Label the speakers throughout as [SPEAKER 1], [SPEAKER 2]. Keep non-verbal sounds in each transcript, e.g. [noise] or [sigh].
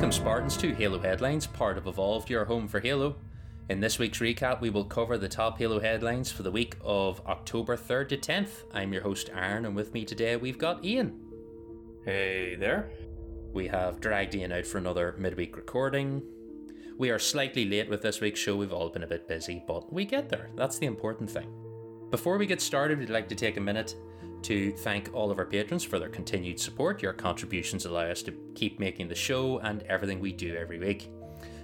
[SPEAKER 1] Welcome, Spartans, to Halo Headlines, part of Evolved, your home for Halo. In this week's recap, we will cover the top Halo headlines for the week of October 3rd to 10th. I'm your host, Aaron, and with me today we've got Ian.
[SPEAKER 2] Hey there.
[SPEAKER 1] We have dragged Ian out for another midweek recording. We are slightly late with this week's show, we've all been a bit busy, but we get there. That's the important thing. Before we get started, we'd like to take a minute to thank all of our patrons for their continued support. Your contributions allow us to keep making the show and everything we do every week.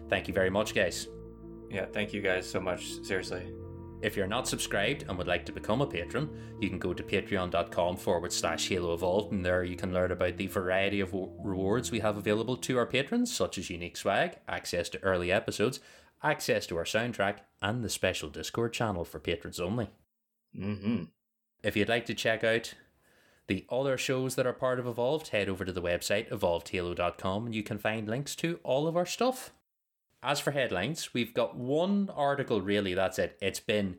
[SPEAKER 1] Thank you very much, guys.
[SPEAKER 2] Yeah, thank you guys so much. Seriously.
[SPEAKER 1] If you're not subscribed and would like to become a patron, you can go to patreon.com forward slash Halo Evolved, and there you can learn about the variety of rewards we have available to our patrons, such as unique swag, access to early episodes, access to our soundtrack, and the special Discord channel for patrons only.
[SPEAKER 2] Mm-hmm.
[SPEAKER 1] If you'd like to check out the other shows that are part of Evolved, head over to the website evolvedhalo.com and you can find links to all of our stuff. As for headlines, we've got one article really, that's it. It's been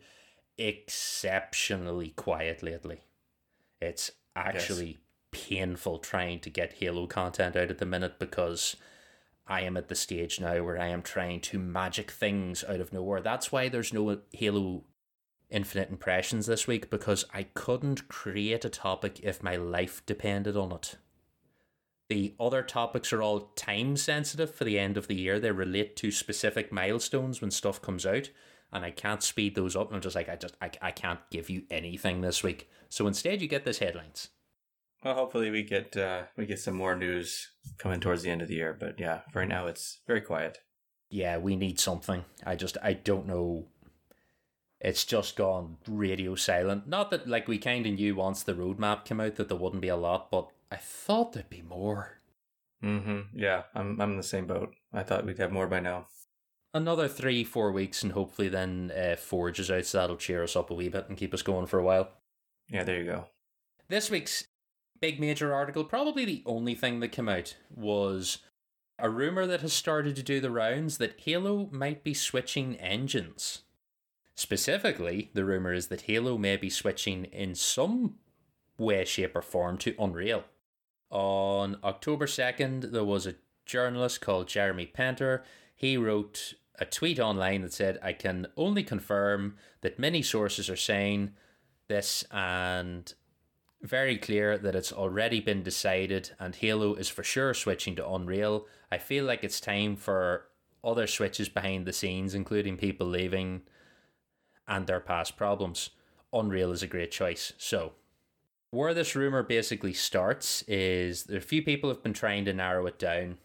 [SPEAKER 1] exceptionally quiet lately. It's actually yes. painful trying to get Halo content out at the minute because I am at the stage now where I am trying to magic things out of nowhere. That's why there's no Halo Infinite Impressions this week because I couldn't create a topic if my life depended on it. The other topics are all time sensitive for the end of the year. They relate to specific milestones when stuff comes out, and I can't speed those up. I'm just like, I just, I, I can't give you anything this week. So instead, you get this headlines.
[SPEAKER 2] Well, hopefully we get uh, we get some more news coming towards the end of the year. But yeah, right now it's very quiet.
[SPEAKER 1] Yeah, we need something. I just, I don't know it's just gone radio silent. Not that like we kind of knew once the roadmap came out that there wouldn't be a lot, but I thought there'd be more.
[SPEAKER 2] Mm-hmm. Yeah, I'm I'm in the same boat. I thought we'd have more by now.
[SPEAKER 1] Another three, four weeks, and hopefully then uh, Forge is out, so that'll cheer us up a wee bit and keep us going for a while.
[SPEAKER 2] Yeah, there you go.
[SPEAKER 1] This week's big major article, probably the only thing that came out, was a rumor that has started to do the rounds that Halo might be switching engines. Specifically, the rumour is that Halo may be switching in some way, shape, or form to Unreal. On October 2nd, there was a journalist called Jeremy Penter. He wrote a tweet online that said, I can only confirm that many sources are saying this and very clear that it's already been decided and Halo is for sure switching to Unreal. I feel like it's time for other switches behind the scenes, including people leaving and their past problems. Unreal is a great choice. So, where this rumor basically starts is there a few people have been trying to narrow it down.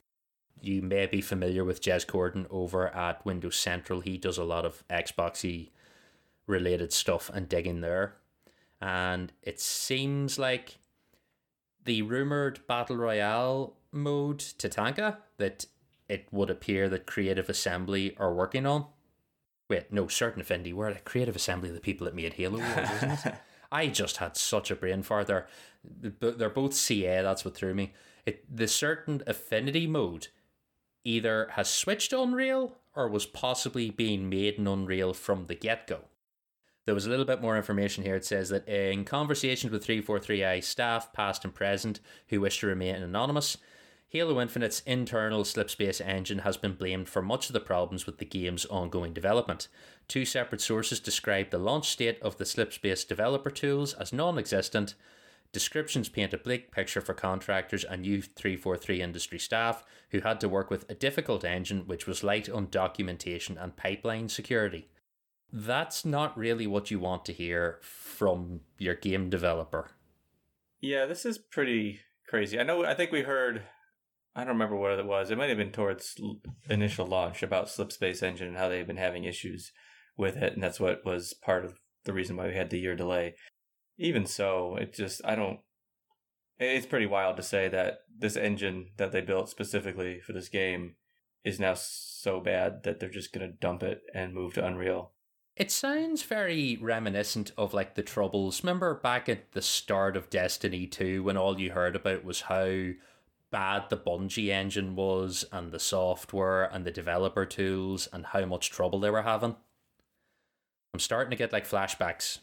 [SPEAKER 1] You may be familiar with Jez Corden over at Windows Central. He does a lot of Xboxy related stuff and digging there. And it seems like the rumored Battle Royale mode, Tatanka, that it would appear that Creative Assembly are working on Wait, no, Certain Affinity. We're a creative assembly of the people that made Halo, isn't it? [laughs] I just had such a brain fart there. They're both CA, that's what threw me. It, the Certain Affinity mode either has switched to Unreal or was possibly being made in Unreal from the get go. There was a little bit more information here. It says that uh, in conversations with 343i staff, past and present, who wish to remain anonymous, Halo Infinite's internal slipspace engine has been blamed for much of the problems with the game's ongoing development. Two separate sources describe the launch state of the slipspace developer tools as non existent. Descriptions paint a bleak picture for contractors and new 343 industry staff who had to work with a difficult engine which was light on documentation and pipeline security. That's not really what you want to hear from your game developer.
[SPEAKER 2] Yeah, this is pretty crazy. I know, I think we heard I don't remember what it was. It might have been towards initial launch about Slipspace Engine and how they've been having issues with it, and that's what was part of the reason why we had the year delay. Even so, it just I don't. It's pretty wild to say that this engine that they built specifically for this game is now so bad that they're just going to dump it and move to Unreal.
[SPEAKER 1] It sounds very reminiscent of like the troubles. Remember back at the start of Destiny 2 when all you heard about was how bad the Bungie engine was and the software and the developer tools and how much trouble they were having. I'm starting to get like flashbacks.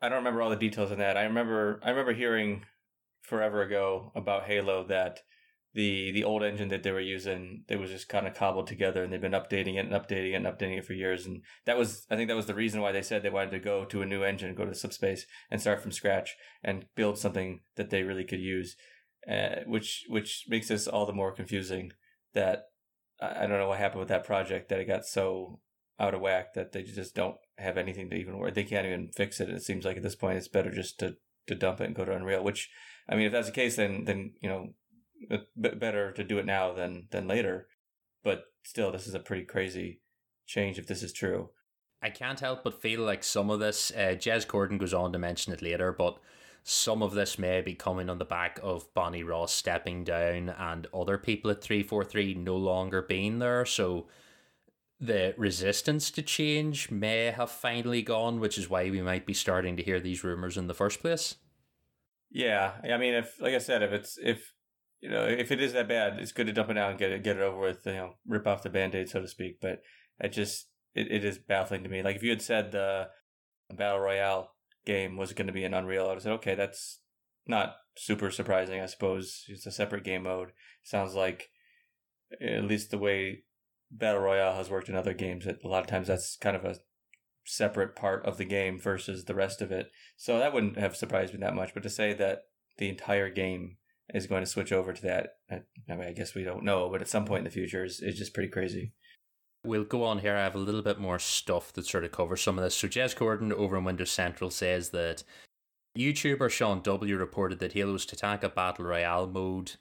[SPEAKER 2] I don't remember all the details on that. I remember I remember hearing forever ago about Halo that the the old engine that they were using they was just kind of cobbled together and they've been updating it and updating it and updating it for years and that was i think that was the reason why they said they wanted to go to a new engine go to slipspace and start from scratch and build something that they really could use uh, which which makes this all the more confusing that i don't know what happened with that project that it got so out of whack that they just don't have anything to even work they can't even fix it it seems like at this point it's better just to to dump it and go to unreal which i mean if that's the case then then you know better to do it now than than later. But still, this is a pretty crazy change if this is true.
[SPEAKER 1] I can't help but feel like some of this, uh, Jez Corden goes on to mention it later, but some of this may be coming on the back of Bonnie Ross stepping down and other people at 343 no longer being there. So the resistance to change may have finally gone, which is why we might be starting to hear these rumors in the first place.
[SPEAKER 2] Yeah, I mean, if like I said, if it's if you know, if it is that bad, it's good to dump it out and get it get it over with. You know, rip off the band aid, so to speak. But it just it, it is baffling to me. Like if you had said the battle royale game was going to be an Unreal, I said, okay, that's not super surprising. I suppose it's a separate game mode. Sounds like at least the way battle royale has worked in other games. That a lot of times that's kind of a separate part of the game versus the rest of it. So that wouldn't have surprised me that much. But to say that the entire game is going to switch over to that. I, mean, I guess we don't know, but at some point in the future, is is just pretty crazy.
[SPEAKER 1] We'll go on here. I have a little bit more stuff that sort of covers some of this. So Jez Corden over in Windows Central says that YouTuber Sean W reported that Halo's Tatanka Battle Royale mode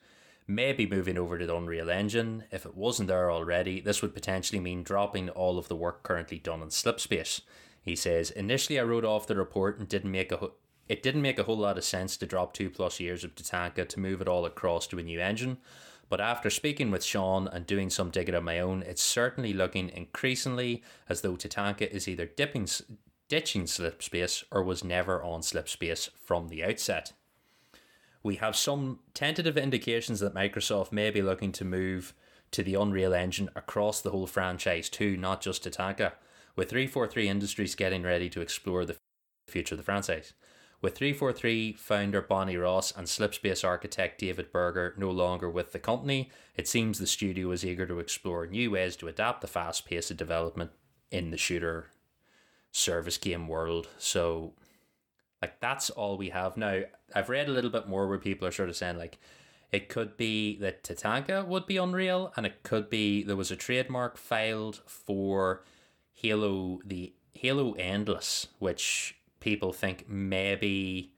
[SPEAKER 1] may be moving over to the Unreal Engine. If it wasn't there already, this would potentially mean dropping all of the work currently done in Slipspace. He says, Initially, I wrote off the report and didn't make a it didn't make a whole lot of sense to drop two plus years of Tatanka to move it all across to a new engine. But after speaking with Sean and doing some digging of my own, it's certainly looking increasingly as though Tatanka is either dipping, ditching Slipspace or was never on Slipspace from the outset. We have some tentative indications that Microsoft may be looking to move to the Unreal Engine across the whole franchise too, not just Tatanka, with 343 Industries getting ready to explore the future of the franchise. With 343 founder Bonnie Ross and Slipspace architect David Berger no longer with the company, it seems the studio is eager to explore new ways to adapt the fast pace of development in the shooter service game world. So, like, that's all we have now. I've read a little bit more where people are sort of saying, like, it could be that Tatanka would be Unreal, and it could be there was a trademark filed for Halo, the Halo Endless, which people think maybe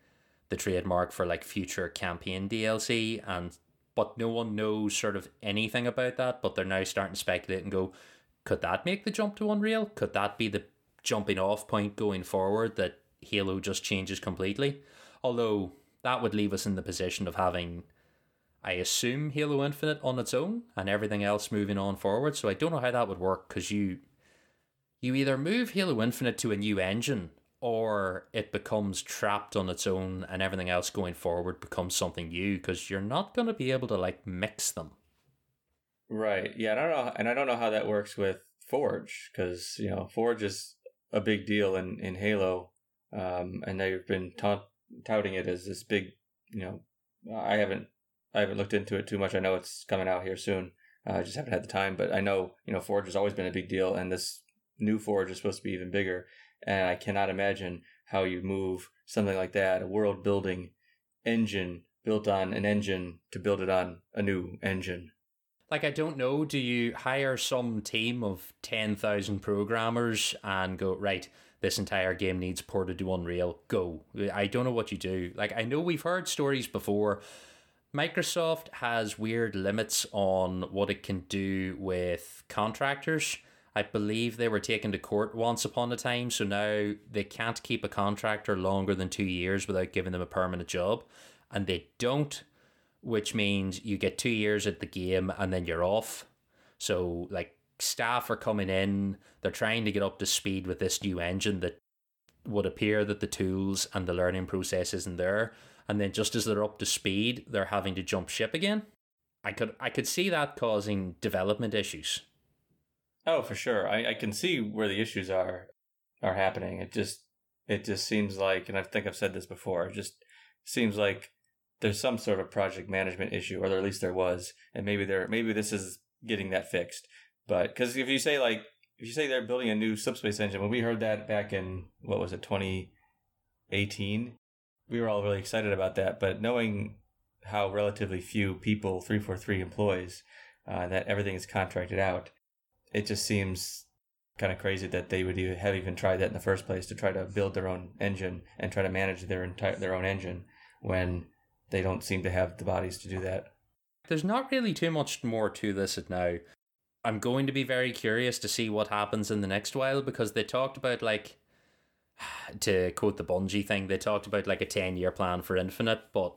[SPEAKER 1] the trademark for like future campaign DLC and but no one knows sort of anything about that but they're now starting to speculate and go could that make the jump to Unreal? Could that be the jumping off point going forward that Halo just changes completely? Although that would leave us in the position of having I assume Halo Infinite on its own and everything else moving on forward. So I don't know how that would work cuz you you either move Halo Infinite to a new engine or it becomes trapped on its own and everything else going forward becomes something new because you're not going to be able to like mix them.
[SPEAKER 2] Right. Yeah. I don't know. And I don't know how that works with Forge because, you know, Forge is a big deal in, in Halo. Um, and they've been ta- touting it as this big, you know, I haven't, I haven't looked into it too much. I know it's coming out here soon. Uh, I just haven't had the time, but I know, you know, Forge has always been a big deal and this new Forge is supposed to be even bigger and I cannot imagine how you move something like that, a world building engine built on an engine to build it on a new engine.
[SPEAKER 1] Like, I don't know, do you hire some team of 10,000 programmers and go, right, this entire game needs ported to Unreal, go? I don't know what you do. Like, I know we've heard stories before. Microsoft has weird limits on what it can do with contractors. I believe they were taken to court once upon a time, so now they can't keep a contractor longer than two years without giving them a permanent job. And they don't, which means you get two years at the game and then you're off. So, like, staff are coming in, they're trying to get up to speed with this new engine that would appear that the tools and the learning process isn't there. And then just as they're up to speed, they're having to jump ship again. I could I could see that causing development issues
[SPEAKER 2] Oh, for sure. I, I can see where the issues are are happening. It just it just seems like, and I think I've said this before. It just seems like there's some sort of project management issue, or at least there was, and maybe there maybe this is getting that fixed. But because if you say like if you say they're building a new subspace engine, when we heard that back in what was it 2018, we were all really excited about that. But knowing how relatively few people 343 employs, uh, that everything is contracted out, it just seems kind of crazy that they would have even tried that in the first place to try to build their own engine and try to manage their entire their own engine when they don't seem to have the bodies to do that.
[SPEAKER 1] There's not really too much more to this at now. I'm going to be very curious to see what happens in the next while because they talked about like [sighs] to quote the Bungie thing, they talked about like a 10 year plan for Infinite, but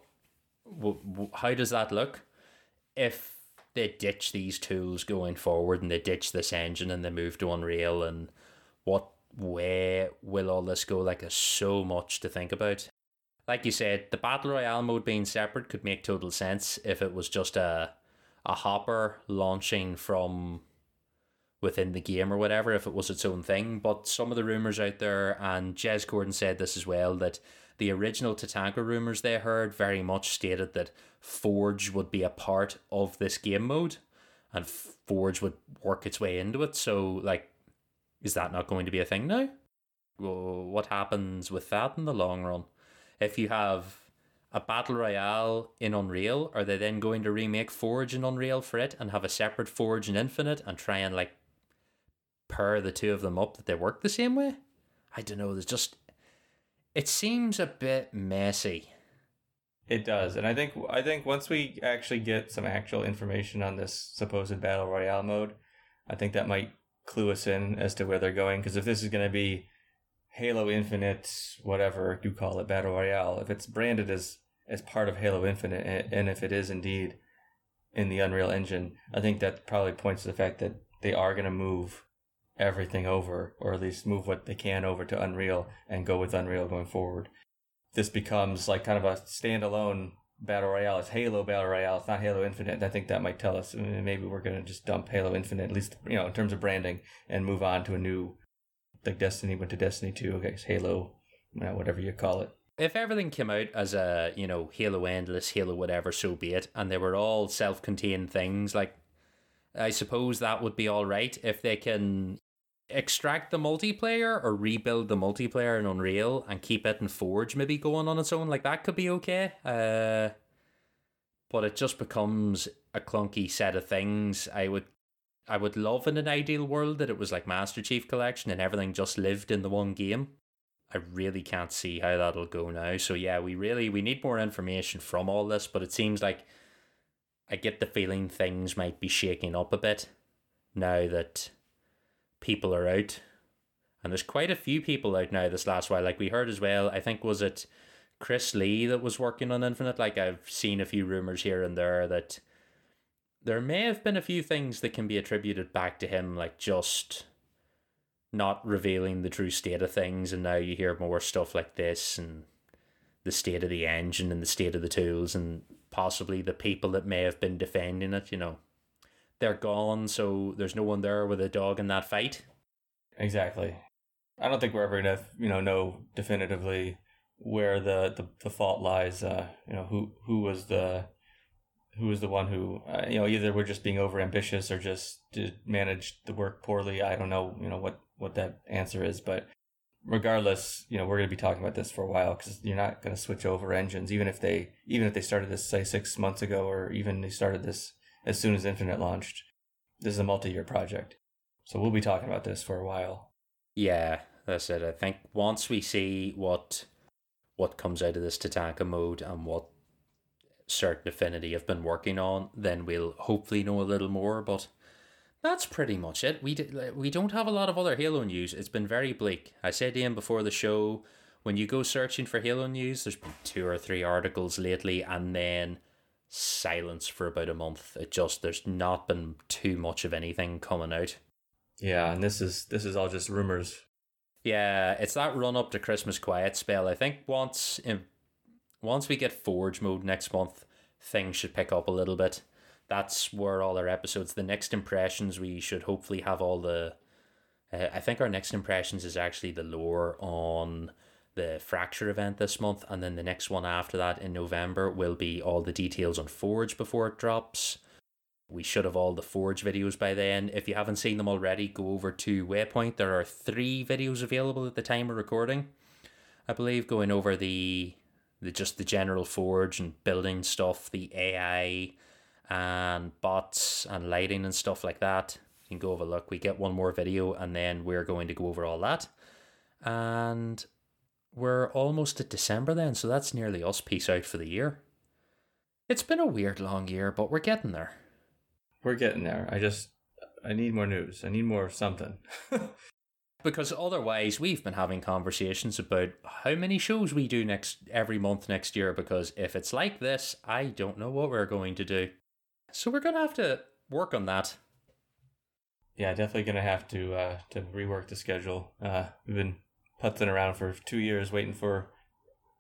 [SPEAKER 1] w- w- how does that look? If they ditch these tools going forward and they ditch this engine and they move to Unreal and what way will all this go? Like, there's so much to think about. Like you said, the Battle Royale mode being separate could make total sense if it was just a a hopper launching from within the game or whatever if it was its own thing. But some of the rumors out there, and Jez Corden said this as well, that the original Tatanka rumors they heard very much stated that Forge would be a part of this game mode and Forge would work its way into it. So, like, is that not going to be a thing now? What happens with that in the long run? If you have a battle royale in Unreal, are they then going to remake Forge in Unreal for it and have a separate Forge in Infinite and try and like pair the two of them up that they work the same way? I don't know. There's just it seems a bit messy.
[SPEAKER 2] It does, and I think I think once we actually get some actual information on this supposed battle royale mode, I think that might clue us in as to where they're going. Because if this is going to be Halo Infinite, whatever you call it, battle royale, if it's branded as as part of Halo Infinite, and if it is indeed in the Unreal Engine, I think that probably points to the fact that they are going to move everything over, or at least move what they can over to Unreal and go with Unreal going forward. This becomes like kind of a standalone battle royale. It's Halo battle royale. It's not Halo Infinite. I think that might tell us maybe we're going to just dump Halo Infinite, at least you know in terms of branding, and move on to a new like Destiny went to Destiny Two. Guess Halo, whatever you call it
[SPEAKER 1] if everything came out as a you know Halo Endless, Halo whatever, so be it, and they were all self-contained things, like I suppose that would be all right if they can extract the multiplayer or rebuild the multiplayer in Unreal and keep it in Forge maybe going on its own. Like that could be okay. Uh, but it just becomes a clunky set of things. I would I would love in an ideal world that it was like Master Chief Collection and everything just lived in the one game. I really can't see how that'll go now. So yeah, we really we need more information from all this, but it seems like I get the feeling things might be shaking up a bit now that people are out. And there's quite a few people out now this last while. Like we heard as well, I think was it Chris Lee that was working on Infinite? Like I've seen a few rumors here and there that there may have been a few things that can be attributed back to him, like just not revealing the true state of things, and now you hear more stuff like this and the state of the engine and the state of the tools and possibly the people that may have been defending it, you know. They're gone, so there's no one there with a dog in that fight.
[SPEAKER 2] Exactly. I don't think we're ever gonna, you know, know definitively where the, the, the fault lies. Uh, you know, who who was the who was the one who, uh, you know, either we're just being over ambitious or just did manage the work poorly. I don't know, you know, what what that answer is, but regardless, you know, we're to be talking about this for a while because you're not to switch over engines, even if they even if they started this say six months ago, or even they started this as soon as Infinite launched. This is a multi-year project, so we'll be talking about this for a while.
[SPEAKER 1] Yeah, that's it. I think once we see what what comes out of this Tatanka mode and what certain affinity have been working on, then we'll hopefully know a little more. But that's pretty much it. We did, we don't have a lot of other Halo news. It's been very bleak. I said to him before the show, when you go searching for Halo news, there's been two or three articles lately, and then silence for about a month. It just there's not been too much of anything coming out.
[SPEAKER 2] Yeah, and this is this is all just rumors.
[SPEAKER 1] Yeah, it's that run up to Christmas quiet spell. I think once in, once we get Forge mode next month, things should pick up a little bit that's where all our episodes, the next impressions, we should hopefully have all the. Uh, I think our next impressions is actually the lore on the Fracture event this month, and then the next one after that in November will be all the details on Forge before it drops. We should have all the Forge videos by then. If you haven't seen them already, go over to Waypoint. There are three videos available at the time of recording. I believe going over the the just the general Forge and building stuff, the AI and bots and lighting and stuff like that. You can go have a look. We get one more video and then we're going to go over all that. And we're almost at December then, so that's nearly us. Peace out for the year. It's been a weird long year, but we're getting there.
[SPEAKER 2] We're getting there. I just I need more news. I need more of something. [laughs]
[SPEAKER 1] because otherwise we've been having conversations about how many shows we do next every month next year because if it's like this, I don't know what we're going to do. So we're going to have to work on that.
[SPEAKER 2] Yeah, definitely going to have to uh to rework the schedule. Uh we've been putzing around for 2 years waiting for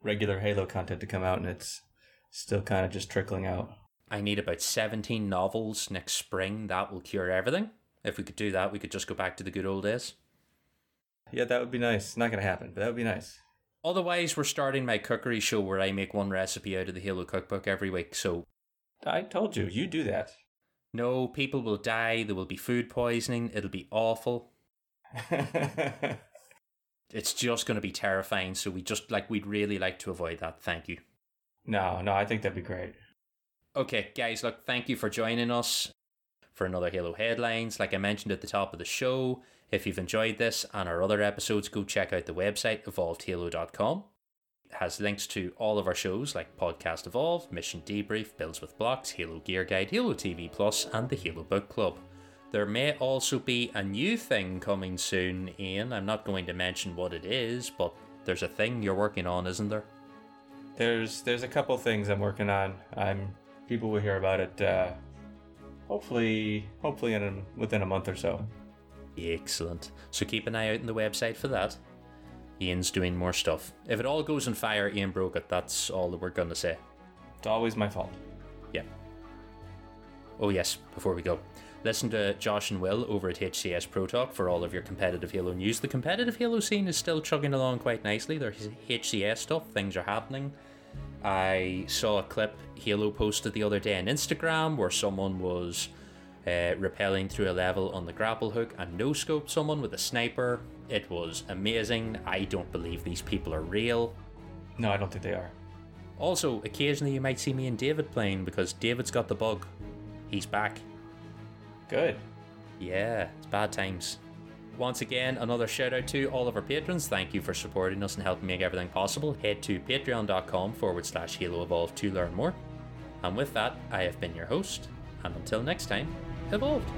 [SPEAKER 2] regular Halo content to come out and it's still kind of just trickling out.
[SPEAKER 1] I need about 17 novels next spring. That will cure everything. If we could do that, we could just go back to the good old days.
[SPEAKER 2] Yeah, that would be nice. Not going to happen, but that would be nice.
[SPEAKER 1] Otherwise, we're starting my cookery show where I make one recipe out of the Halo cookbook every week. So
[SPEAKER 2] I told you, you do that.
[SPEAKER 1] No, people will die. There will be food poisoning. It'll be awful. [laughs] it's just going to be terrifying. So we just like we'd really like to avoid that. Thank you.
[SPEAKER 2] No, no, I think that'd be great.
[SPEAKER 1] Okay, guys, look, thank you for joining us for another Halo Headlines. Like I mentioned at the top of the show, if you've enjoyed this and our other episodes, go check out the website, evolvedhalo.com. It has links to all of our shows like Podcast Evolve, Mission Debrief, Builds with Blocks, Halo Gear Guide, Halo TV Plus, and the Halo Book Club. There may also be a new thing coming soon, Ian. I'm not going to mention what it is, but there's a thing you're working on, isn't there?
[SPEAKER 2] There's there's a couple things I'm working on. I'm people will hear about it. Uh, hopefully, hopefully in a, within a month or so.
[SPEAKER 1] Excellent. So keep an eye out on the website for that. Ian's doing more stuff. If it all goes on fire, Ian broke it. That's all that we're gonna say.
[SPEAKER 2] It's always my fault.
[SPEAKER 1] Yeah. Oh yes. Before we go, listen to Josh and Will over at HCS Pro Talk for all of your competitive Halo news. The competitive Halo scene is still chugging along quite nicely. There's HCS stuff. Things are happening. I saw a clip Halo posted the other day on Instagram where someone was uh, rappelling through a level on the grapple hook and no scope someone with a sniper. It was amazing. I don't believe these people are real.
[SPEAKER 2] No, I don't think they are.
[SPEAKER 1] Also, occasionally you might see me and David playing because David's got the bug. He's back.
[SPEAKER 2] Good.
[SPEAKER 1] Yeah, it's bad times. Once again, another shout out to all of our patrons. Thank you for supporting us and helping make everything possible. Head to patreon.com forward slash Halo Evolve to learn more. And with that, I have been your host, and until next time, evolved.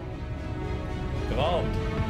[SPEAKER 2] Evolved.